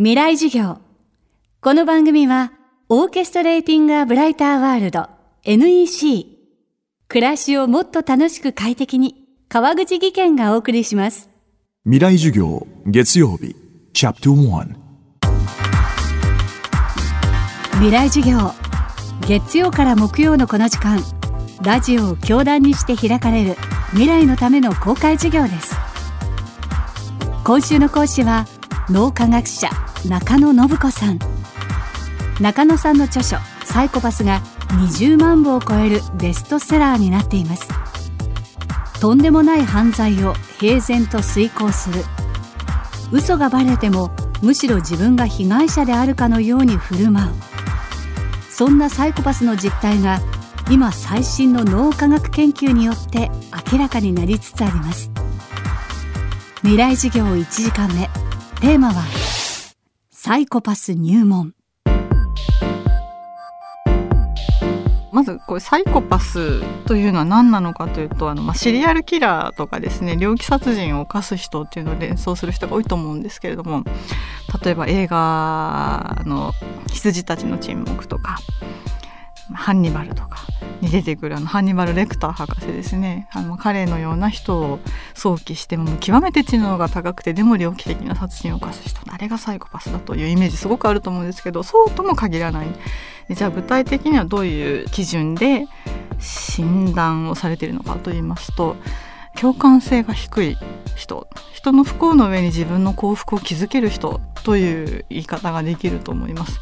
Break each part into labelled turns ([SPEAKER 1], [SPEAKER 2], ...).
[SPEAKER 1] 未来授業。この番組は、オーケストレーティング・ア・ブライター・ワールド NEC。暮らしをもっと楽しく快適に、川口義賢がお送りします。
[SPEAKER 2] 未来授業月曜日チャプター
[SPEAKER 1] 未来授業。月曜から木曜のこの時間、ラジオを教壇にして開かれる未来のための公開授業です。今週の講師は、脳科学者中野信子さん。中野さんの著書「サイコパス」が20万部を超えるベストセラーになっています。とんでもない犯罪を平然と遂行する。嘘がバレてもむしろ自分が被害者であるかのように振る舞う。そんなサイコパスの実態が今最新の脳科学研究によって明らかになりつつあります。未来授業1時間目。テーマはサイコパス入門。
[SPEAKER 3] まずこれサイコパスというのは何なのかというとあの、まあ、シリアルキラーとかですね猟奇殺人を犯す人っていうのを連想する人が多いと思うんですけれども例えば映画の「羊たちの沈黙」とか「ハンニバル」とかに出てくるあのハンニバル・レクター博士ですねあの彼のような人を想起しても極めて知能が高くてでも猟奇的な殺人を犯す人あれがサイコパスだというイメージすごくあると思うんですけどそうとも限らないじゃあ具体的にはどういう基準で診断をされているのかと言いますと共感性が低い人人の不幸の上に自分の幸福を築ける人という言い方ができると思います。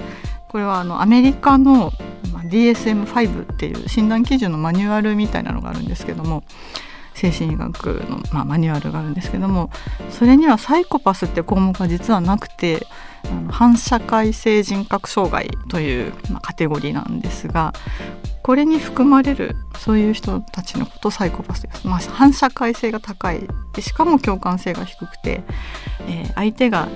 [SPEAKER 3] これはあのアメリカのま DSM-5 っていう診断基準のマニュアルみたいなのがあるんですけども精神医学の、まあ、マニュアルがあるんですけどもそれにはサイコパスって項目が実はなくてあの反社会性人格障害という、まあ、カテゴリーなんですがこれに含まれるそういう人たちのことサイコパスです、まあ、反社会性が高い。でしかも共感性が低くて、えー、相手が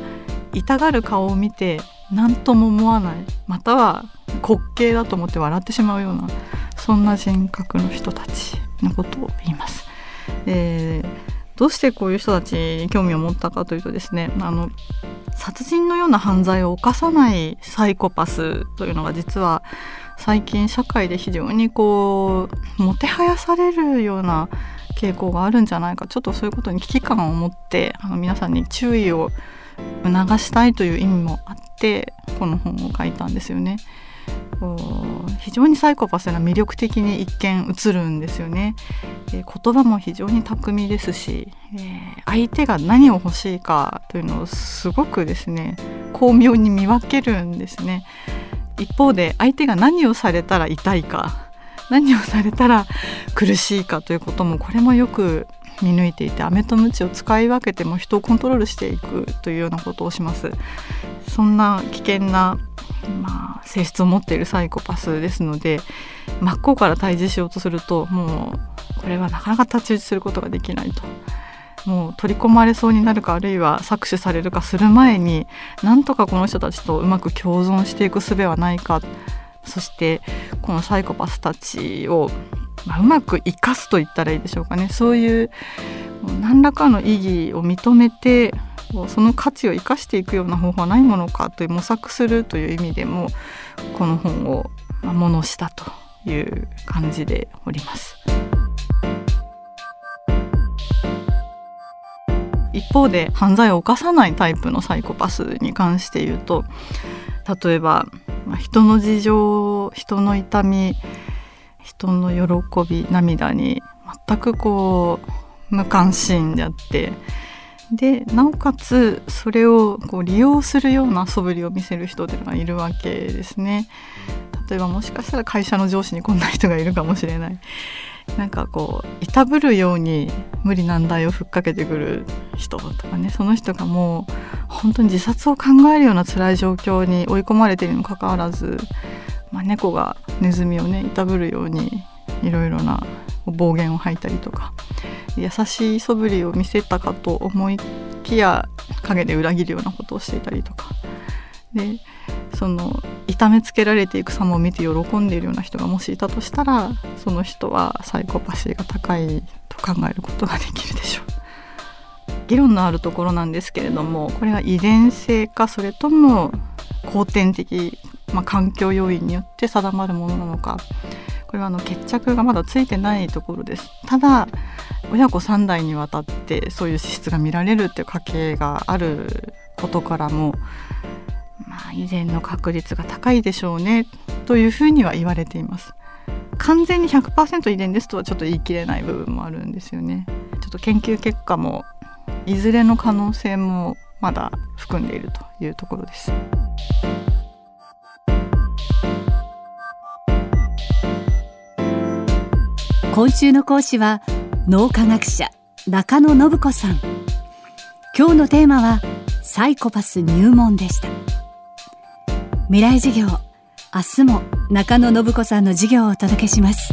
[SPEAKER 3] 痛がる顔を見て何とも思わないまたは滑稽だと思って笑ってしまうようなそんな人格の人たちのことを言います。えー、どうしてこういう人たちに興味を持ったかというとですねあの殺人のような犯罪を犯さないサイコパスというのが実は最近社会で非常にこうもてはやされるような傾向があるんじゃないかちょっとそういうことに危機感を持ってあの皆さんに注意を促したいという意味もあってこの本を書いたんですよね。非常にサイコパスが魅力的に一見映るんですよね、えー、言葉も非常に巧みですし、えー、相手が何を欲しいかというのをすごくですね巧妙に見分けるんですね一方で相手が何をされたら痛いか何をされたら苦しいかということもこれもよく見抜いていて飴と鞭を使い分けても人をコントロールしていくというようなことをしますそんな危険なまあ、性質を持っているサイコパスですので真っ向から対峙しようとするともうこれはなかなか太刀打ちすることができないと。もう取り込まれそうになるかあるいは搾取されるかする前になんとかこの人たちとうまく共存していく術はないかそしてこのサイコパスたちを、まあ、うまく生かすと言ったらいいでしょうかねそういう何らかの意義を認めてその価値を生かしていくような方法はないものかという模索するという意味でもこの本をものしたという感じでおります。一方で犯罪を犯さないタイプのサイコパスに関して言うと例えば人の事情人の痛み人の喜び涙に全くこう無関心であってでなおかつそれをこう利用するような素振りを見せる人っていうのがいるわけですね。例えばもしかしたら会社の上司にこんな人がいるかもしれない。なんかこういたぶるように無理難題をふっかけてくる人とかねその人がもう本当に自殺を考えるような辛い状況に追い込まれているにもかかわらず、まあ、猫がネズミをねいたぶるようにいろいろな暴言を吐いたりとか優しい素振りを見せたかと思いきや陰で裏切るようなことをしていたりとかでその痛めつけられていく様を見て喜んでいるような人がもしいたとしたらその人はサイコパシーが高いと考えることができるでしょう。議論のあるところなんですけれどもこれが遺伝性かそれとも後天的、まあ、環境要因によって定まるものなのか。これはあの決着がまだついてないところです。ただ親子3代にわたってそういう資質が見られるっていう家系があることからもまあ遺伝の確率が高いでしょうねというふうには言われています。完全に100%遺伝ですとはちょっと言い切れない部分もあるんですよね。ちょっと研究結果もいずれの可能性もまだ含んでいるというところです。
[SPEAKER 1] 今週の講師は脳科学者中野信子さん。今日のテーマはサイコパス入門でした。未来授業明日も中野信子さんの授業をお届けします。